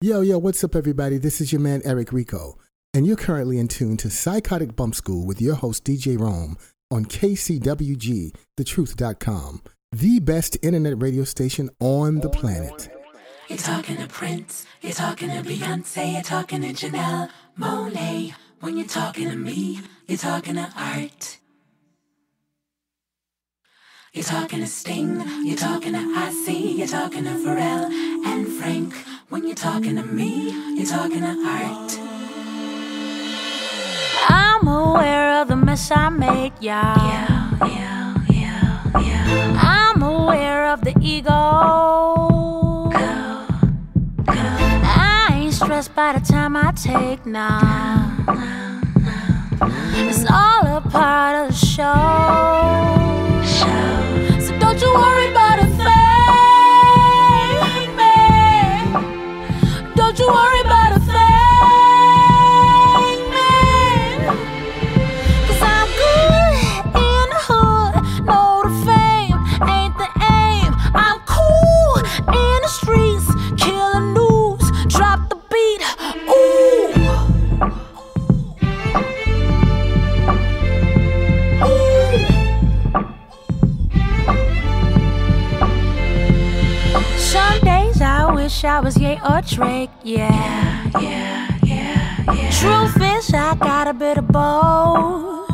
Yo, yo, what's up, everybody? This is your man, Eric Rico, and you're currently in tune to Psychotic Bump School with your host, DJ Rome, on KCWG, thetruth.com, the best internet radio station on the planet. You're talking to Prince, you're talking to Beyonce, you're talking to Janelle Monáe. When you're talking to me, you're talking to art. You're talking to Sting, you're talking to IC, you're talking to Pharrell and Frank. When you're talking to me, you're talking to art. I'm aware of the mess I make, y'all. Yeah, yeah, yeah, yeah. I'm aware of the ego. Go, go. I ain't stressed by the time I take now. It's all a part of the show. Show. So don't you worry Ye or Drake, yeah. Yeah, yeah, yeah. Truth is, I got a bit of both.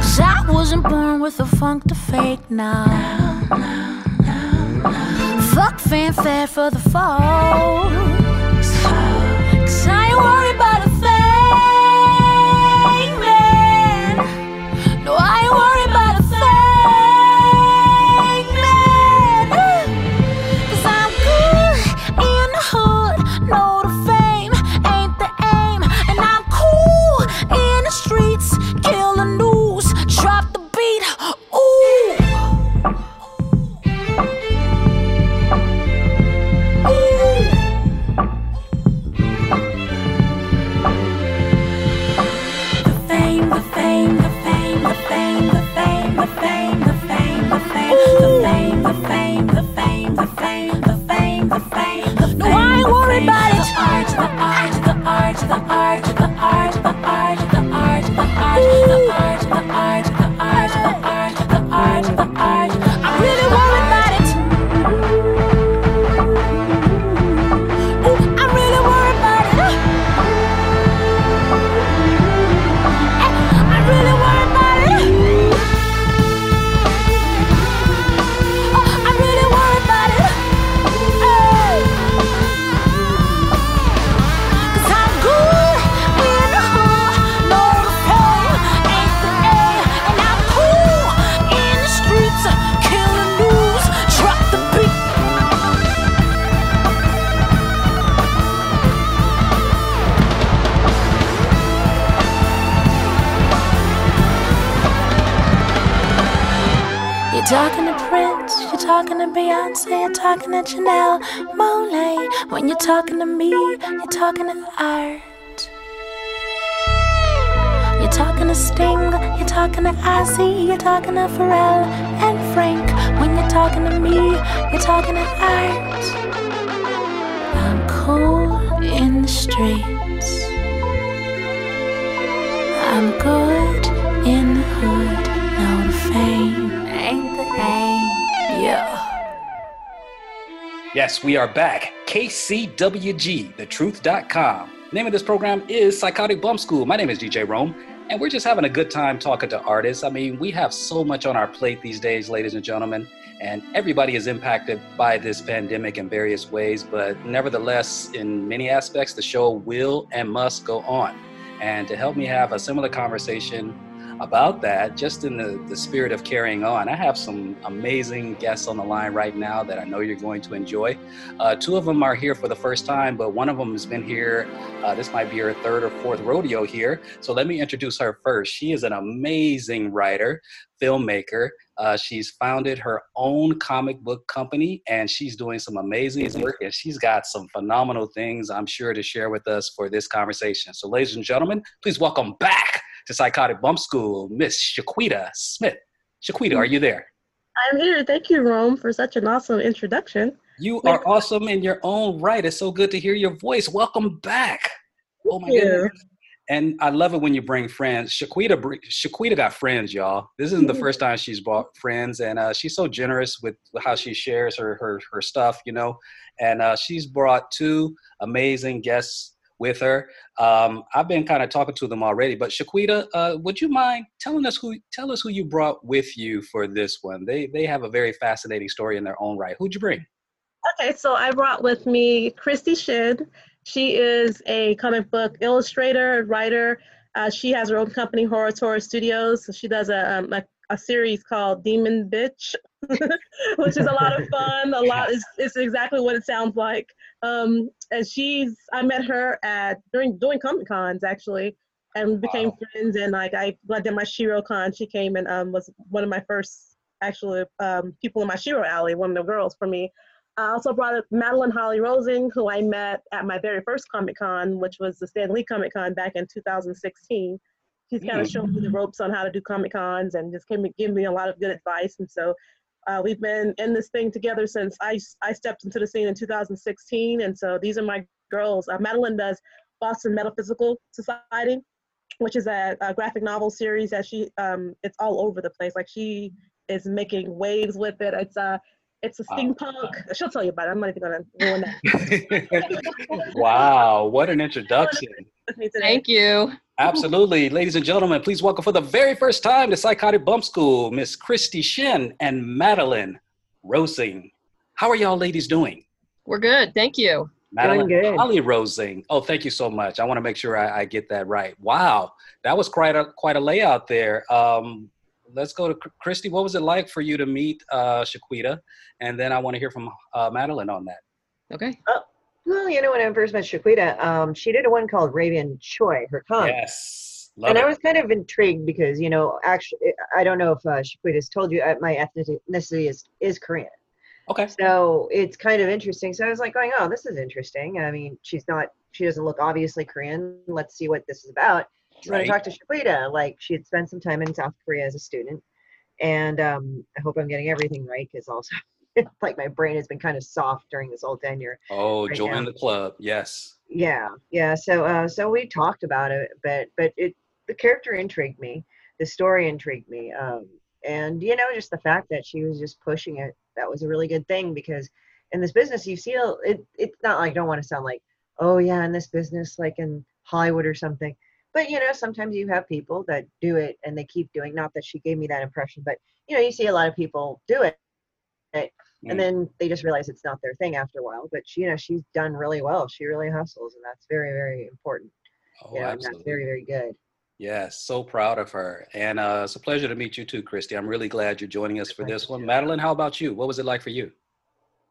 Cause I wasn't born with a funk to fake now. Fuck fanfare for the folks. Beyonce, you're talking to Janelle Monáe. When you're talking to me, you're talking to art. You're talking to Sting, you're talking to Ozzy, you're talking to Pharrell and Frank. When you're talking to me, you're talking to art. I'm cool in the streets. I'm good in the hood. No, fame Yes, we are back. KCWG, thetruth.com. Name of this program is Psychotic Bump School. My name is DJ Rome, and we're just having a good time talking to artists. I mean, we have so much on our plate these days, ladies and gentlemen, and everybody is impacted by this pandemic in various ways, but nevertheless, in many aspects, the show will and must go on. And to help me have a similar conversation about that, just in the, the spirit of carrying on, I have some amazing guests on the line right now that I know you're going to enjoy. Uh, two of them are here for the first time, but one of them has been here. Uh, this might be her third or fourth rodeo here. So let me introduce her first. She is an amazing writer, filmmaker. Uh, she's founded her own comic book company and she's doing some amazing work and she's got some phenomenal things I'm sure to share with us for this conversation. So, ladies and gentlemen, please welcome back to Psychotic Bump School, Miss Shequeta Smith. Shequeta, are you there? I'm here. Thank you, Rome, for such an awesome introduction. You are awesome in your own right. It's so good to hear your voice. Welcome back. Oh my Thank you. goodness. And I love it when you bring friends. Shequeta, Shequeta got friends, y'all. This isn't the first time she's brought friends, and uh, she's so generous with how she shares her her, her stuff, you know. And uh, she's brought two amazing guests with her. Um, I've been kind of talking to them already, but Shequeta, uh, would you mind telling us who tell us who you brought with you for this one? They they have a very fascinating story in their own right. Who'd you bring? Okay, so I brought with me Christie Shinn. She is a comic book illustrator, writer. Uh, she has her own company, Horatora Studios. So she does a, um, a, a series called Demon Bitch, which is a lot of fun. A lot, is it's exactly what it sounds like. Um, and she's, I met her at during doing Comic Cons actually, and became Wow. friends. And like I, when I did my Shero Con, she came and um, was one of my first actually um, people in my Shero alley, one of the girls for me. I also brought up Madeleine Holly Rosing, who I met at my very first Comic Con, which was the Stan Lee Comic Con back in 2016. She's kind of Mm. shown me the ropes on how to do Comic Cons and just came give me a lot of good advice. And so uh, we've been in this thing together since I, I stepped into the scene in 2016. And so these are my girls. Uh, Madeleine does Boston Metaphysical Society, which is a, a graphic novel series that she, um, it's all over the place. Like she is making waves with it. It's a, it's a Wow. steampunk. She'll tell you about it. I'm not even gonna ruin that wow, what an introduction. with me today. Thank you. Absolutely. Ladies and gentlemen, please welcome for the very first time to Psychotic Bump School, Miss Christie Shinn and Madeleine Rosing. How are y'all ladies doing? We're good. Thank you. Madeleine good. Holly Rosing. Oh, thank you so much. I want to make sure I, I get that right. Wow, that was quite a quite a layout there. Um, let's go to Christie. What was it like for you to meet uh, Shequeta? And then I want to hear from uh, Madeleine on that. Okay. Well, you know, when I first met Shequeta, um, she did a one called Rayven Choi, her con. Yes, love and it. I was kind of intrigued because, you know, actually, I don't know if uh, Shequeta's told you, uh, my ethnicity is, is Korean. okay. So it's kind of interesting. So I was like going, oh, this is interesting. I mean, she's not, she doesn't look obviously Korean. Let's see what this is about. So Right. I talked to Shequeta, like she had spent some time in South Korea as a student. And um, I hope I'm getting everything right because also, like, my brain has been kind of soft during this whole tenure. Oh, right join now. the club. Yes. Yeah, yeah. So, uh, so we talked about it, but but it the character intrigued me, the story intrigued me, um, and you know, just the fact that she was just pushing it. That was a really good thing because in this business, you see it. It's not like I don't want to sound like, oh yeah, in this business, like in Hollywood or something. But you know, sometimes you have people that do it and they keep doing. Not that she gave me that impression, but you know, you see a lot of people do it, Mm. and then they just realize it's not their thing after a while. But she, you know, she's done really well. She really hustles, and that's very, very important. Oh, you know, and that's absolutely. very, very good. Yes, so proud of her. And uh, it's a pleasure to meet you too, Christie. I'm really glad you're joining us for Thank this one. you. Madeleine, how about you? What was it like for you?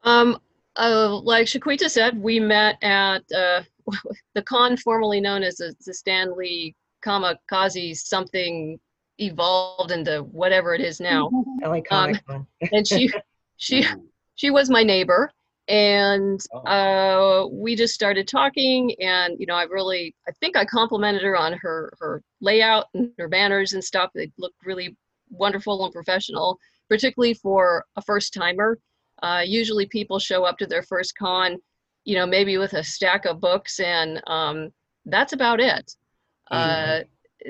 Um, uh, like Shequeta said, we met at uh, the con formerly known as the, the Stanley Kamikaze something evolved into whatever it is now. I like Um, comic con. And she, she, Mm. she was my neighbor and Oh. uh, we just started talking and you know i really i think i complimented her on her her layout and her banners and stuff. They looked really wonderful and professional particularly for a first timer. Uh, usually people show up to their first con you know maybe with a stack of books and um, that's about it. Uh,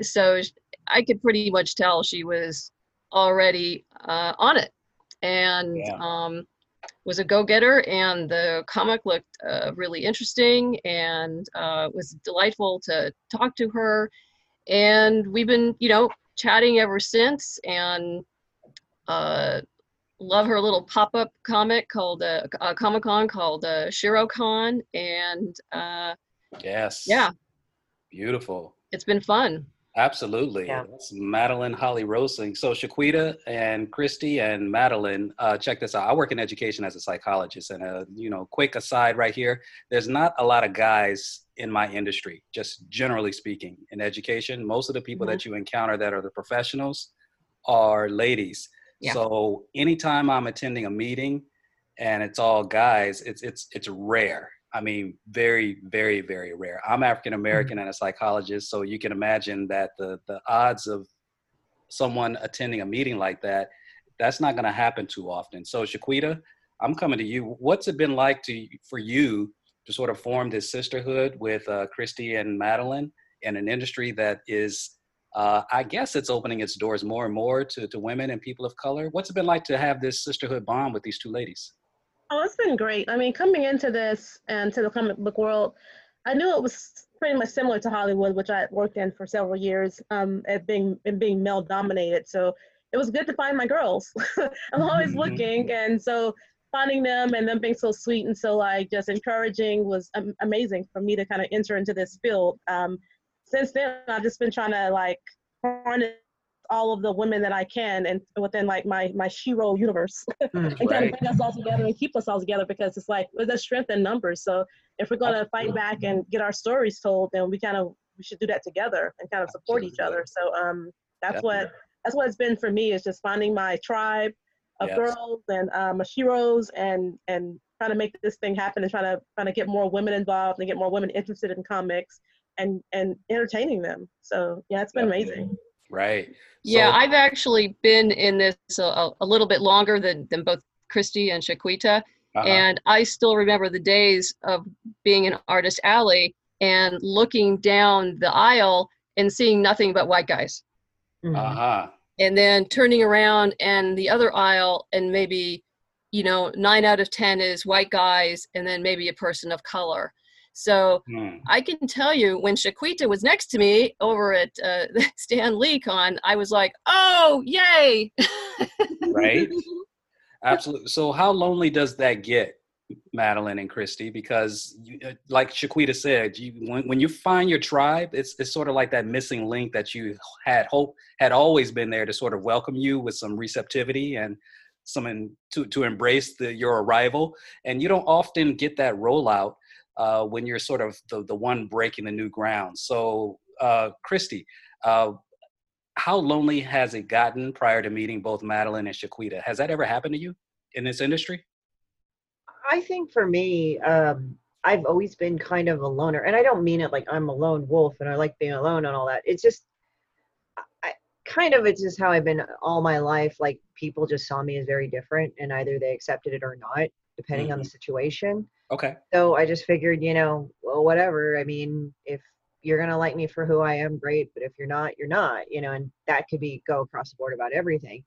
so i could pretty much tell she was already uh, on it and Yeah. um, was a go-getter and the comic looked uh, really interesting and uh, was delightful to talk to her and we've been you know chatting ever since and uh, love her little pop-up comic called uh, a comic-con called uh, sherocon and uh, Yes. yeah Beautiful. it's been fun Absolutely. Yeah. That's Madeleine Holly Rosing. So Shequeta and Christie and Madeleine, uh, check this out. I work in education as a psychologist, and a you know, quick aside right here. There's not a lot of guys in my industry, just generally speaking, in education. Most of the people that you encounter that are the professionals are ladies. Yeah. So anytime I'm attending a meeting and it's all guys, it's it's it's rare. I mean, very, very, very rare. I'm African American and a psychologist, so you can imagine that the the odds of someone attending a meeting like that, that's not going to happen too often. So, Shequeta, I'm coming to you. What's it been like to for you to sort of form this sisterhood with uh, Christie and Madeleine in an industry that is, uh, I guess, it's opening its doors more and more to to women and people of color. What's it been like to have this sisterhood bond with these two ladies? Oh, it's been great. I mean, coming into this and to the comic book world, I knew it was pretty much similar to Hollywood, which I worked in for several years, um, at being and being male dominated. So it was good to find my girls. I'm always Mhm. looking, and so finding them and them being so sweet and so like just encouraging was um, amazing for me to kind of enter into this field. Um, since then, I've just been trying to like harness all of the women that I can and within like my my Shero universe Mm. and kind of bring us all together and keep us all together because it's like there's strength in numbers. So if we're gonna fight back and get our stories told, then we kind of we should do that together and kind of support each other. So um, that's what that's what it's been for me is just finding my tribe of Yes. girls and um, Mashiros and and trying to make this thing happen and trying to trying to get more women involved and get more women interested in comics and and entertaining them. So yeah, it's been Definitely. amazing. Right. Yeah, So- I've actually been in this a, a little bit longer than, than both Christie and Shequeta. Uh-huh. And I still remember the days of being in Artist Alley and looking down the aisle and seeing nothing but white guys. Mhm. Uh-huh. And then turning around and the other aisle and maybe, you know, nine out of 10 is white guys and then maybe a person of color. So Hmm. I can tell you when Shequeta was next to me over at uh, Stan Lee Con, I was like, oh, yay. Right. Absolutely. So, how lonely does that get, Madeleine and Christie? Because, you, uh, like Shequeta said, you when, when you find your tribe, it's it's sort of like that missing link that you had hope had always been there to sort of welcome you with some receptivity and some in, to to embrace the, your arrival. And you don't often get that rollout uh, when you're sort of the the one breaking the new ground. So, uh, Christie. Uh, how lonely has it gotten prior to meeting both Madeleine and Shequeta? Has that ever happened to you in this industry? I think for me, um, I've always been kind of a loner, and I don't mean it like I'm a lone wolf and I like being alone and all that. It's just, I kind of it's just how I've been all my life. Like people just saw me as very different, and either they accepted it or not, depending on the situation. Okay. So I just figured, you know, well, whatever. I mean, if you're gonna like me for who I am, great. But if you're not, you're not. You know, and that could be go across the board about everything.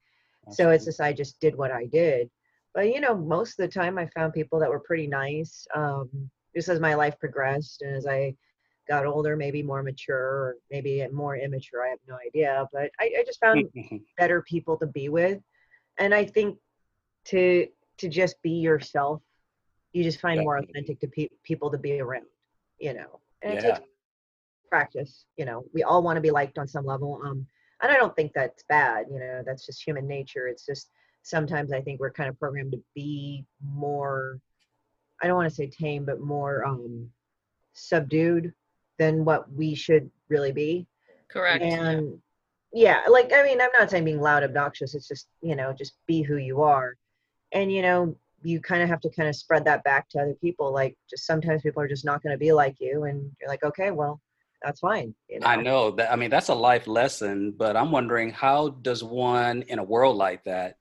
So it's just I just did what I did. But you know, most of the time I found people that were pretty nice. Um, just as my life progressed and as I got older, maybe more mature or maybe more immature, I have no idea. But I, I just found better people to be with. And I think to to just be yourself, you just find more authentic to pe- people to be around, you know. And it Yeah. takes practice, you know. We all want to be liked on some level. Um and I don't think that's bad, you know, that's just human nature. It's just sometimes I think we're kind of programmed to be more I don't want to say tame, but more um subdued than what we should really be. Correct. And yeah, like I mean, I'm not saying being loud, obnoxious. It's just you know, just be who you are, and you know, you kind of have to kind of spread that back to other people. Like, just sometimes people are just not going to be like you, and you're like, okay, well, that's fine. You know? I know that. I mean, that's a life lesson, but I'm wondering how does one in a world like that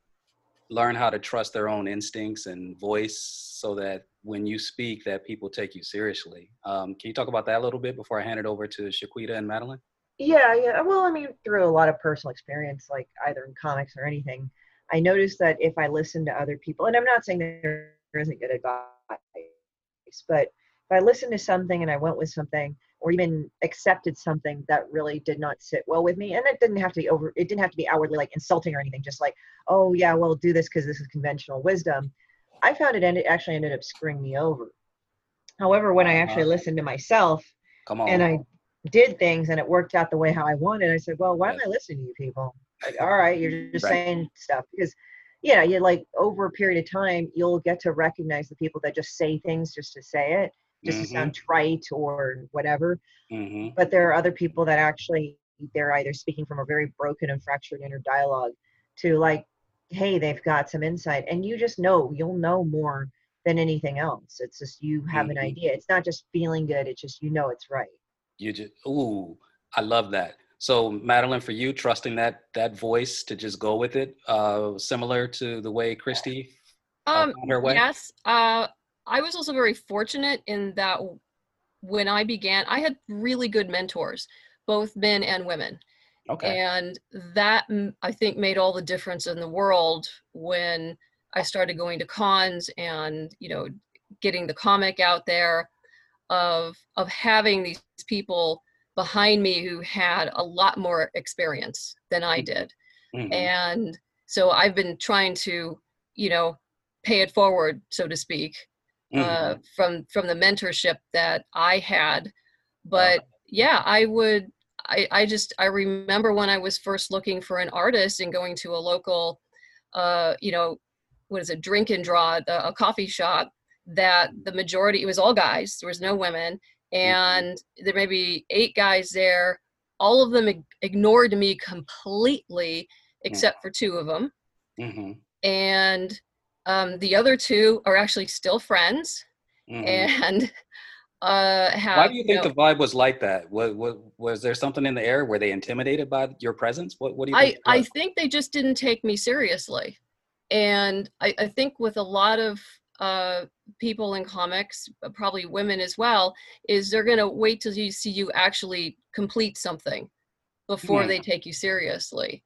learn how to trust their own instincts and voice so that when you speak that people take you seriously. Um, can you talk about that a little bit before I hand it over to Shequeta and Madeleine? Yeah, yeah. Well, I mean, through a lot of personal experience, like either in comics or anything, I noticed that if I listen to other people, and I'm not saying there isn't good advice, but if I listened to something and I went with something, or even accepted something that really did not sit well with me, and it didn't have to be over, it didn't have to be outwardly like insulting or anything, just like, oh yeah, well, do this because this is conventional wisdom. I found it ended actually ended up screwing me over. However, when I actually listened to myself Come on. and I did things and it worked out the way how I wanted. I said, well, why am I listening to you people? All right, you're just Right. saying stuff because, yeah, you like over a period of time, you'll get to recognize the people that just say things just to say it, just Mhm. to sound trite or whatever. hmm But there are other people that actually they're either speaking from a very broken and fractured inner dialogue to like, hey, they've got some insight, and you just know you'll know more than anything else. It's just you have an Mhm. idea. It's not just feeling good. It's just you know it's right. You just ooh, I love that. So Madeleine, for you, trusting that that voice to just go with it, uh, similar to the way Christie Um, found her way? yes. Uh, I was also very fortunate in that when I began, I had really good mentors, both men and women. Okay. And that I think made all the difference in the world when I started going to cons and, you know, getting the comic out there of of having these people behind me who had a lot more experience than I did. Mhm. And so I've been trying to, you know, pay it forward, so to speak, uh, Mhm. from from the mentorship that I had. But yeah, I would. I, I just I remember when I was first looking for an artist and going to a local, uh, you know, what is it, drink and draw, a, a coffee shop. That the majority it was all guys. There was no women, and there may be eight guys there. All of them ig- ignored me completely, except for two of them Mhm. and um, the other two are actually still friends Mhm. and uh, have Why do you think know, the vibe was like that? Was, was was there something in the air? Were they intimidated by your presence? What What do you I, think? it I think they just didn't take me seriously. And I, I think with a lot of uh, people in comics, probably women as well, is they're going to wait till you see you actually complete something before Hmm. they take you seriously.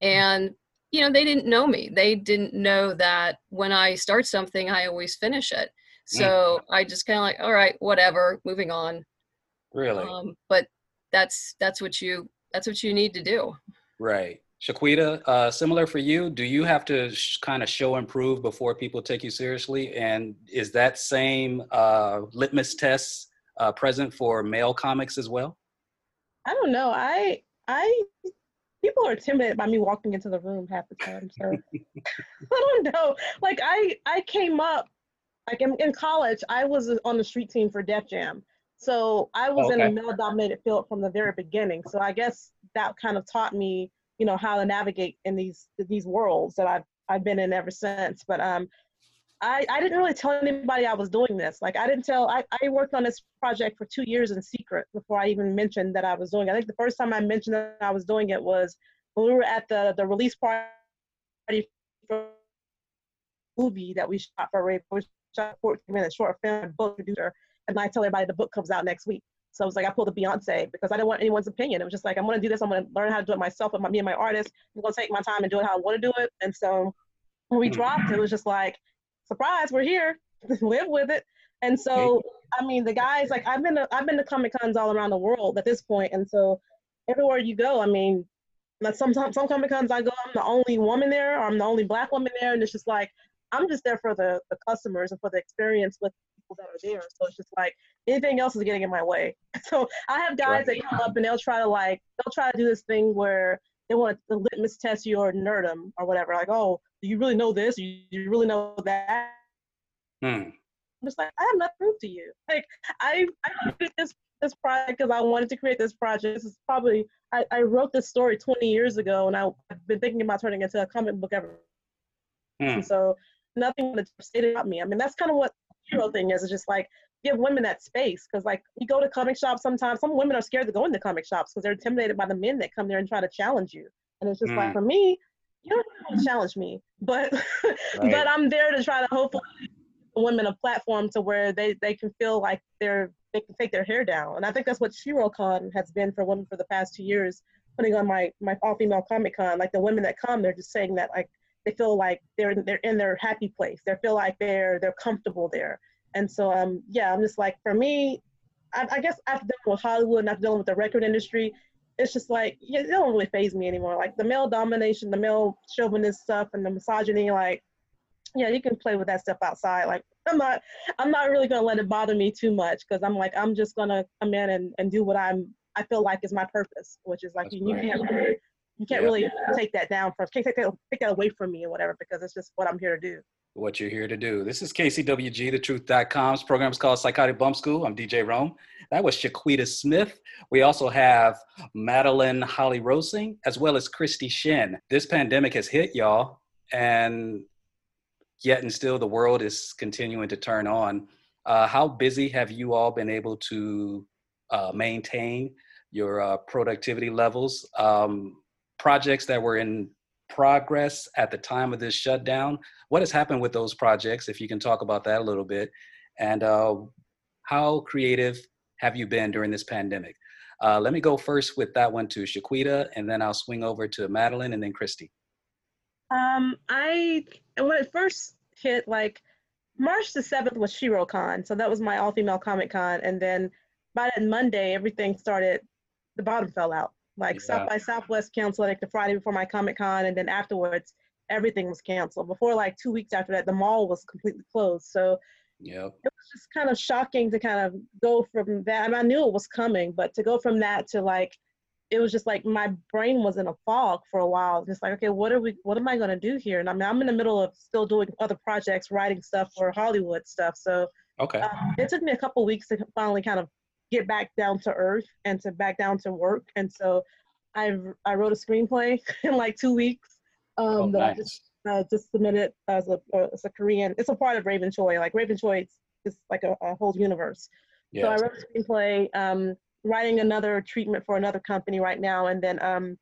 And, you know, they didn't know me. They didn't know that when I start something, I always finish it. So I just kind of like, all right, whatever, moving on. really Um, but that's that's what you that's what you need to do. right. Shequeta, uh, similar for you. Do you have to sh- kind of show and prove before people take you seriously? And is that same uh, litmus test uh, present for male comics as well? I don't know. I I people are intimidated by me walking into the room half the time. So I don't know. Like I I came up like in, in college. I was on the street team for Def Jam. So I was in a male-dominated field from the very beginning. So I guess that kind of taught me, you know, how to navigate in these these worlds that I've I've been in ever since. But um, I I didn't really tell anybody I was doing this. Like I didn't tell. I I worked on this project for two years in secret before I even mentioned that I was doing. it. I think the first time I mentioned that I was doing it was when we were at the the release party for movie that we shot for Ray. We shot a 14 minute short film book producer, and I tell everybody the book comes out next week. So I was like I pulled a Beyonce because I didn't want anyone's opinion. It was just like I'm gonna do this. I'm gonna learn how to do it myself with my, me and my artist. I'm gonna take my time and do it how I want to do it. And so when we Hmm. dropped, it was just like surprise, we're here, live with it. And so I mean, the guys like I've been to, I've been to comic cons all around the world at this point. point, and so everywhere you go, I mean, like sometimes some comic cons I go, I'm the only woman there, or I'm the only black woman there, and it's just like I'm just there for the the customers and for the experience with people that are there. So it's just like anything else is getting in my way. So I have guys that come up and they'll try to like they'll try to do this thing where they want to litmus test your nerdum or whatever. Like, oh, do you really know this? Do you really know that? Hmm. I'm just like, I have nothing to prove to you. Like, I I created this this project because I wanted to create this project. This is probably I, I wrote this story 20 years ago, and I, I've been thinking about turning it into a comic book ever. Hmm. And so nothing to say about me. I mean, that's kind of what hero thing is. It's just like give women that space because like you go to comic shops sometimes. Some women are scared to go into comic shops because they're intimidated by the men that come there and try to challenge you. And it's just Mm. like for me, you don't challenge me, but Right. but I'm there to try to hopefully give women a platform to where they they can feel like they're they can take their hair down. And I think that's what SheroCon has been for women for the past two years, putting on my my all female Comic Con. Like the women that come, they're just saying that like they feel like they're they're in their happy place. They feel like they're they're comfortable there. And so um yeah, I'm just like for me, I, I guess after dealing with Hollywood and after dealing with the record industry, it's just like yeah, it don't really phase me anymore. Like the male domination, the male chauvinist stuff, and the misogyny, like yeah, you can play with that stuff outside. Like I'm not, I'm not really gonna let it bother me too much because I'm like I'm just gonna come in and, and do what I'm I feel like is my purpose, which is like That's you, you can't you can't Yeah. really take that down from can't take that, take that away from me or whatever because it's just what I'm here to do. what you're here to do. This is KCWG, thetruth.com's program is called Psychotic Bump School. I'm DJ Rome. That was Shequeta Smith. We also have Madeleine Holly Rosing, as well as Christie Shinn. This pandemic has hit y'all, and yet and still the world is continuing to turn on. Uh, how busy have you all been able to uh, maintain your uh, productivity levels? Um, projects that were in progress at the time of this shutdown. What has happened with those projects, if you can talk about that a little bit? And uh, how creative have you been during this pandemic? Uh, let me go first with that one to Shequeta, and then I'll swing over to Madeleine and then Christie. Um, I when it first hit, like March the seventh was SheroCon, so that was my all-female Comic Con, and then by that Monday, everything started. The bottom fell out. Like Yeah. South by Southwest canceled like the Friday before my Comic Con, and then afterwards, everything was canceled. Before like two weeks after that, the mall was completely closed. So Yep. it was just kind of shocking to kind of go from that. And I knew it was coming, but to go from that to like, it was just like my brain was in a fog for a while. Just like, okay, what are we? What am I gonna do here? And I mean, I'm in the middle of still doing other projects, writing stuff for Hollywood stuff. So Okay. um, it took me a couple weeks to finally kind of get back down to earth and to back down to work. And so I I wrote a screenplay in like two weeks. Um, oh, that I just nice. uh, just submitted as a uh, as a Korean. It's a part of Rayven Choi. Like Rayven Choi is like a, a whole universe. So I wrote a screenplay, um, writing another treatment for another company right now, and then um,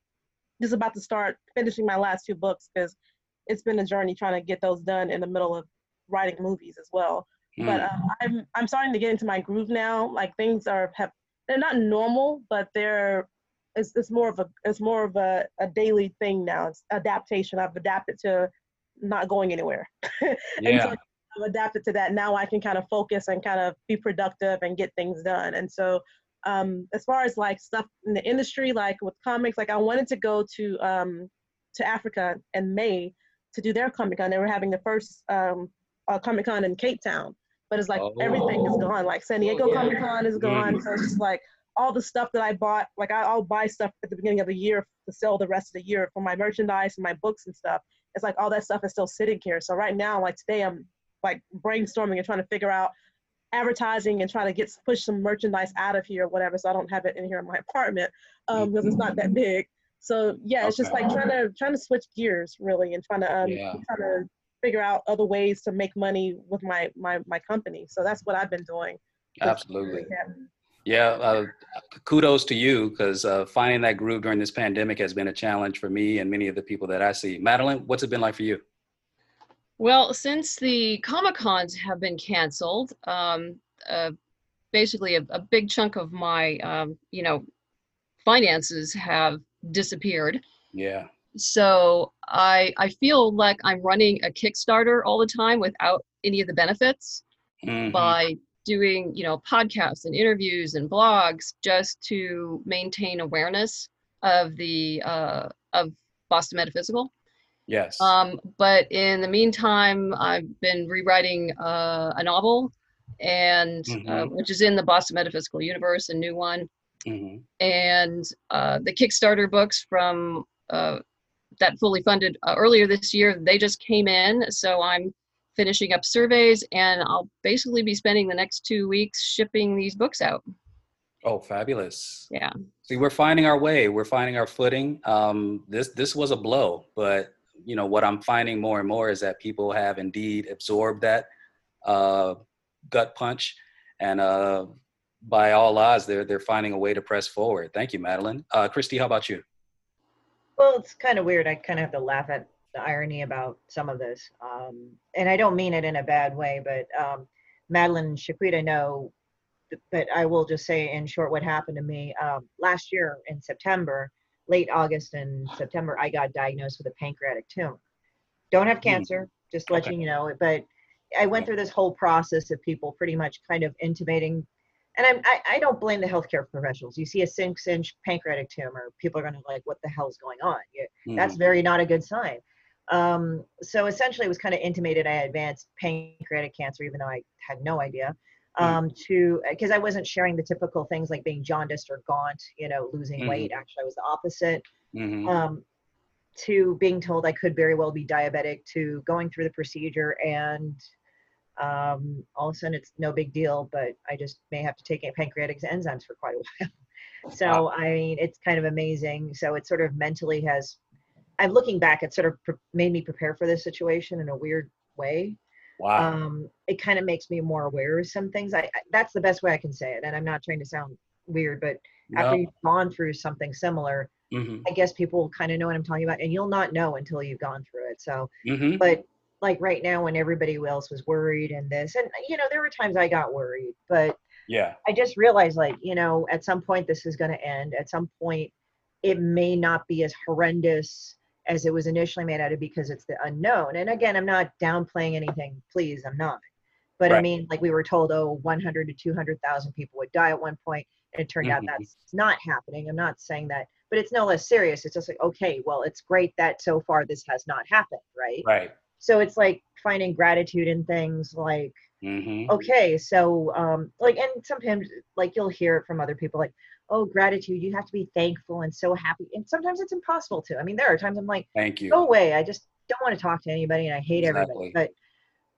just about to start finishing my last two books because it's been a journey trying to get those done in the middle of writing movies as well. But Mm. um, I'm I'm starting to get into my groove now. Like things are have they're not normal, but they're it's, it's more of a it's more of a, a daily thing now. It's adaptation. I've adapted to not going anywhere. and yeah. so I've adapted to that. Now I can kind of focus and kind of be productive and get things done. And so, um, as far as like stuff in the industry, like with comics, like I wanted to go to um, to Africa in May to do their Comic Con. They were having the first um, uh, Comic Con in Cape Town, but it's like everything is Oh. gone. Like San Diego yeah. Comic Con is gone. Mhm. So it's just like all the stuff that I bought. Like I, I'll buy stuff at the beginning of the year to sell the rest of the year for my merchandise and my books and stuff. It's like all that stuff is still sitting here. So right now, like today, I'm like brainstorming and trying to figure out advertising and trying to get push some merchandise out of here or whatever so i don't have it in here in my apartment um because it's not that big so yeah it's just like trying to trying to switch gears really and trying to um Yeah. trying to figure out other ways to make money with my my my company so that's what i've been doing Absolutely. yeah. Yeah, uh, kudos to you because uh, finding that groove during this pandemic has been a challenge for me and many of the people that I see. Madeleine, what's it been like for you? Well, since the Comic Cons have been canceled, um, uh, basically a, a big chunk of my, um, you know, finances have disappeared. Yeah. So I I feel like I'm running a Kickstarter all the time without any of the benefits Mhm. by doing, you know, podcasts and interviews and blogs just to maintain awareness of the uh, of Boston Metaphysical. Yes. Um, but in the meantime, I've been rewriting uh, a novel, and uh, Mhm. which is in the Boston Metaphysical Universe, a new one, Mhm. and uh, the Kickstarter books from uh, that fully funded uh, earlier this year. They just came in, so I'm finishing up surveys, and I'll basically be spending the next two weeks shipping these books out. Oh, fabulous. Yeah. See, we're finding our way. We're finding our footing. Um, this this was a blow, but you know what I'm finding more and more is that people have indeed absorbed that uh, gut punch, and uh, by all odds, they're they're finding a way to press forward. Thank you, Madeleine. Uh, Christie, how about you? Well, it's kind of weird. I kind of have to laugh at the irony about some of this. Um, and I don't mean it in a bad way, but um, Madeleine and Shequeta know, but I will just say in short what happened to me. Um, last year in September, late August and September, I got diagnosed with a pancreatic tumor. Don't have cancer, just Okay. letting you know. But I went through this whole process of people pretty much kind of intimating and I'm, I, I don't blame the healthcare professionals. You see a six inch pancreatic tumor, people are going to be like, what the hell's going on? You, that's Mhm. very not a good sign. Um, so essentially, it was kind of intimated I had advanced pancreatic cancer, even though I had no idea. Um, to because I wasn't sharing the typical things like being jaundiced or gaunt, you know, losing Mhm. weight. Actually, I was the opposite. Mhm. Um, to being told I could very well be diabetic, to going through the procedure and um, all of a sudden it's no big deal, but I just may have to take pancreatic enzymes for quite a while. So Wow. I mean, it's kind of amazing. So it sort of mentally has. I'm looking back. It sort of pre- made me prepare for this situation in a weird way. Wow. Um, it kind of makes me more aware of some things. I, I that's the best way I can say it. And I'm not trying to sound weird, but after you've gone through something similar, Mhm. I guess people kind of know what I'm talking about, and you'll not know until you've gone through it. So, Mhm. but like right now, when everybody else was worried and this, and you know, there were times I got worried, but Yeah. I just realized, like, you know, at some point this is going to end. At some point, it may not be as horrendous as it was initially made out of because it's the unknown. And again, I'm not downplaying anything. Please, I'm not. But I mean, like we were told, oh, 100 to 200,000 people would die at one point, and it turned out Mhm. that's not happening. I'm not saying that, but it's no less serious. It's just like, okay, well, it's great that so far this has not happened, right? Right. So it's like finding gratitude in things like hmm okay so um like and sometimes like you'll hear it from other people like oh gratitude you have to be thankful and so happy and sometimes it's impossible to i mean there are times i'm like Thank you. go away i just don't want to talk to anybody and i hate Exactly. everybody but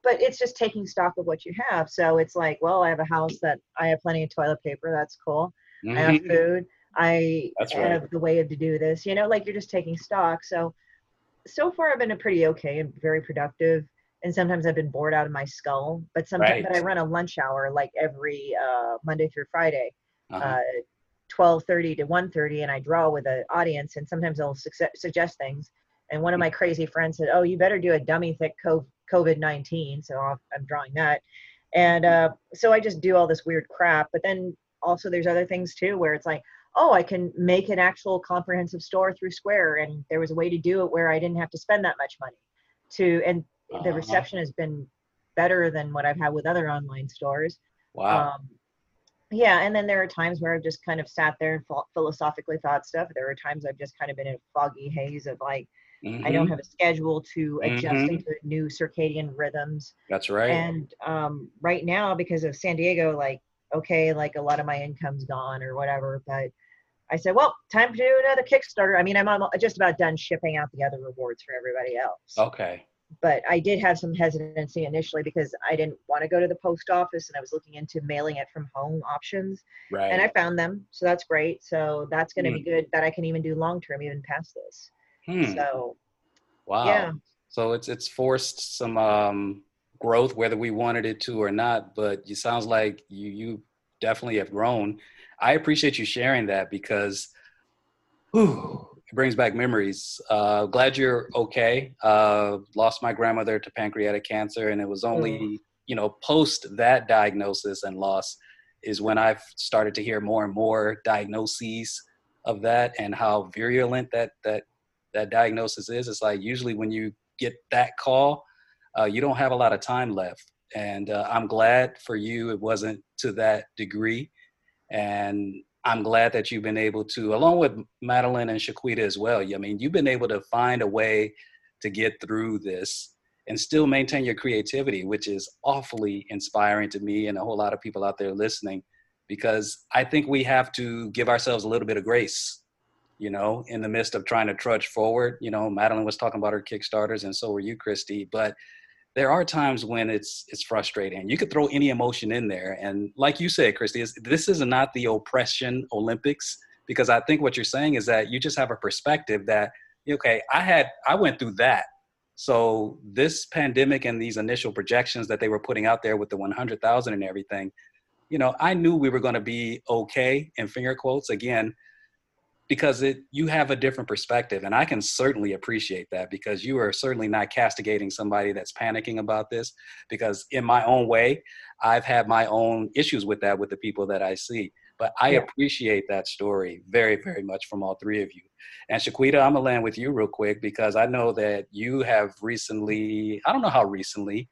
but it's just taking stock of what you have so it's like well i have a house that i have plenty of toilet paper that's cool i have Mhm. food i That's right. have the way to do this you know like you're just taking stock so so far i've been a pretty okay and very productive and sometimes i've been bored out of my skull but sometimes but i run a lunch hour like every uh, monday through friday Uh-huh. uh, 12.30 to 1.30 and i draw with an audience and sometimes they'll success, suggest things and one of my crazy friends said oh you better do a dummy thick co- covid-19 so I'll, i'm drawing that and uh, so i just do all this weird crap but then also there's other things too where it's like oh i can make an actual comprehensive store through square and there was a way to do it where i didn't have to spend that much money to and the Uh-huh. reception has been better than what i've had with other online stores wow. um, yeah, and then there are times where I've just kind of sat there and ph- philosophically thought stuff. There are times I've just kind of been in a foggy haze of like I don't Mhm. have a schedule to adjust Mhm. into new circadian rhythms. That's right. And um, right now, because of San Diego, like okay, like a lot of my income's gone or whatever. But I said, well, time to do another Kickstarter. I mean, I'm just about done shipping out the other rewards for everybody else okay. but I did have some hesitancy initially because I didn't want to go to the post office and I was looking into mailing it from home options Right. and I found them. So that's great. So that's going to be good that I can even do long term even past this. Hmm. So Wow. yeah. So it's it's forced some um, growth, whether we wanted it to or not. But it sounds like you you definitely have grown. I appreciate you sharing that because whew, it brings back memories. Uh, glad you're okay. Uh, lost my grandmother to pancreatic cancer, and it was only you know post that diagnosis and loss is when I've started to hear more and more diagnoses of that and how virulent that that that diagnosis is. It's like usually when you get that call, uh, you don't have a lot of time left. And uh, I'm glad for you it wasn't to that degree. And I'm glad that you've been able to, along with Madeleine and Shequeta as well. I mean, you've been able to find a way to get through this and still maintain your creativity, which is awfully inspiring to me and a whole lot of people out there listening, because I think we have to give ourselves a little bit of grace you know, in the midst of trying to trudge forward. You know, Madeleine was talking about her Kickstarters, and so were you, Christie. But there are times when it's it's frustrating. You could throw any emotion in there, and like you said, Christie, is this is not the oppression Olympics because I think what you're saying is that you just have a perspective that okay, I had I went through that. So this pandemic and these initial projections that they were putting out there with the 100,000 and everything, you know, I knew we were going to be okay in finger quotes again because it you have a different perspective and i can certainly appreciate that because you are certainly not castigating somebody that's panicking about this because in my own way i've had my own issues with that with the people that i see but i Yeah. appreciate that story very very much from all three of you and shequeta i'm gonna land with you real quick because i know that you have recently i don't know how recently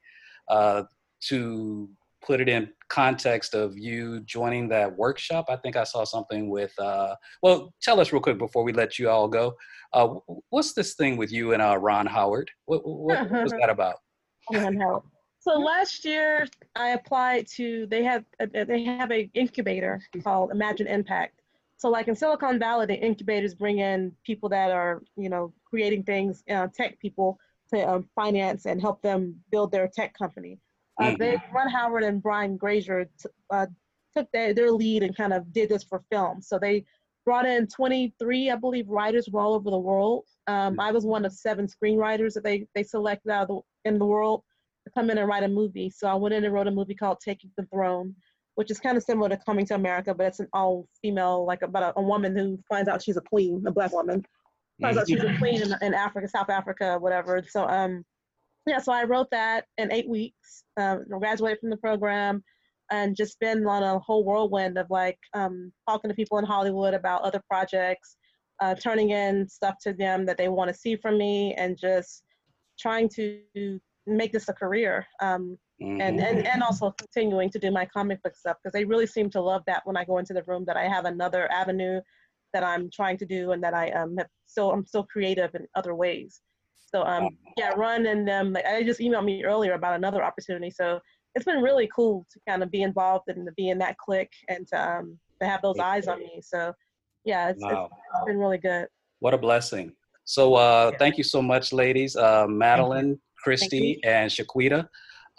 uh, to put it in context of you joining that workshop i think i saw something with uh, well, tell us real quick before we let you all go. Uh, what's this thing with you and uh, Ron Howard? What, what, what was that about? Ron Howard. So last year I applied to they have a, they have a incubator called Imagine Impact. So like in Silicon Valley, the incubators bring in people that are you know creating things, uh, tech people to um, finance and help them build their tech company. Uh, they Ron Howard and Brian Grazer t- uh, took their, their lead and kind of did this for film. So they brought in 23, I believe, writers from all over the world. Um, I was one of seven screenwriters that they they selected out of the, in the world to come in and write a movie. So I went in and wrote a movie called Taking the Throne. which is kind of similar to Coming to America, but it's an all female, like about a, a woman who finds out she's a queen, a black woman, finds out she's a queen in, in Africa, South Africa, whatever. So um, yeah, so I wrote that in eight weeks. Um, graduated from the program, and just been on a whole whirlwind of like um, talking to people in Hollywood about other projects, uh, turning in stuff to them that they want to see from me, and just trying to make this a career. Um, and, and and also continuing to do my comic book stuff because they really seem to love that when I go into the room that I have another avenue that I'm trying to do and that I um have still I'm still creative in other ways. So um yeah, Run and um like, I just emailed me earlier about another opportunity. So it's been really cool to kind of be involved and to be in that clique and to um to have those eyes on me. So yeah, it's, Wow. it's, it's been really good. What a blessing. So uh, Yeah. thank you so much, ladies. Uh, Madeleine, Christie, and Shequeta.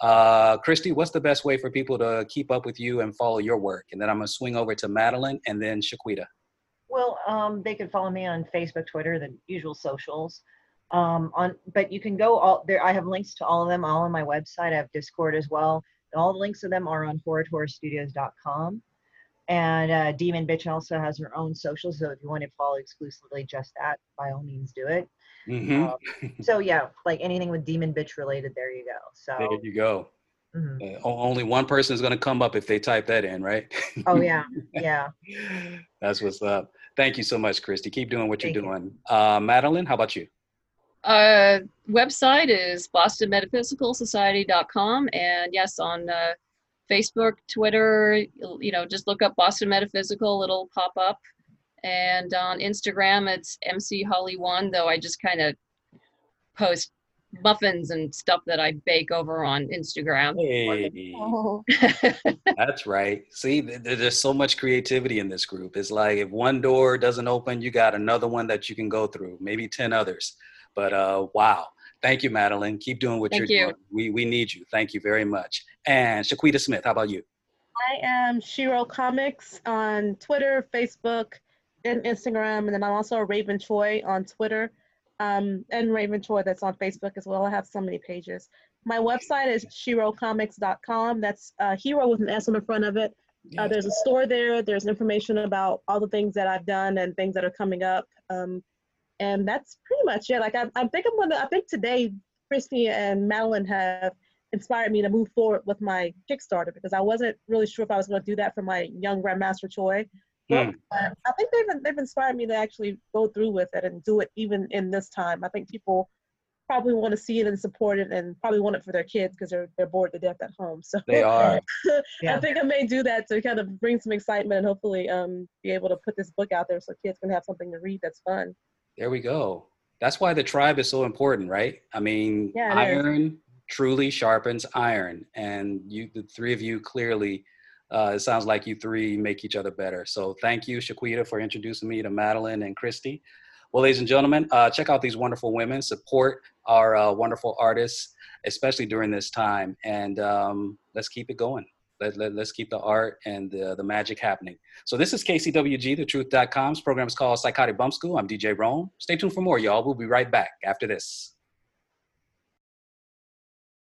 Uh, Christie, what's the best way for people to keep up with you and follow your work? And then I'm going to swing over to Madeleine and then Shequeta. Well, um, they can follow me on Facebook, Twitter, the usual socials. Um, on, but you can go all there. I have links to all of them, all on my website. I have Discord as well. All the links to them are on horatorastudios.com. And uh, Demon Bitch also has her own social So if you want to follow exclusively just that, by all means, do it. hmm Um, so yeah, like anything with Demon Bitch related, there you go. So There you go. mhm. Uh, only one person is going to come up if they type that in, right? oh yeah, yeah. That's what's up. Thank you so much, Christie. Keep doing what you're Thank you. doing. Uh, Madeleine, how about you? Uh, website is bostonmetaphysicalsociety.com. And yes, on uh, Facebook, Twitter, you know, just look up Boston Metaphysical, it'll pop up. And on Instagram, it's MC Holly1, though I just kind of post muffins and stuff that I bake over on Instagram. Hey. Oh, That's right. See, th- th- there's so much creativity in this group. It's like if one door doesn't open, you got another one that you can go through, maybe 10 others. But uh, wow. Thank you, Madeleine. Keep doing what Thank you're you. doing. We, we need you. Thank you very much. And Shequeta Smith, how about you? I am Shero Comics on Twitter, Facebook, and Instagram, and then I'm also a Rayven Choi on Twitter, um, and Rayven Choi that's on Facebook as well. I have so many pages. My website is sherocomics.com. That's uh, hero with an S on the front of it. Uh, there's a store there. There's information about all the things that I've done and things that are coming up. Um, and that's pretty much it. Like I, I think I'm gonna. I think today, Christie and Madeleine have inspired me to move forward with my Kickstarter because I wasn't really sure if I was going to do that for my young Grandmaster Choi. But Hmm. I think they've they've inspired me to actually go through with it and do it even in this time. I think people probably want to see it and support it and probably want it for their kids because they're they're bored to death at home. So They are. Yeah. I think I may do that to kind of bring some excitement and hopefully um, be able to put this book out there so kids can have something to read that's fun. There we go. That's why the tribe is so important, right? I mean, Yeah, is. iron truly sharpens iron, and you, the three of you, clearly, uh, it sounds like you three make each other better. So, thank you, Shequeta, for introducing me to Madeleine and Christie. Well, ladies and gentlemen, uh, check out these wonderful women. Support our uh, wonderful artists, especially during this time, and um, let's keep it going. Let, let, us keep the art and the, the magic happening. So this is KCWG, thetruth.com's program is called Psychotic Bump School. I'm DJ Rome. Stay tuned for more, y'all. We'll be right back after this.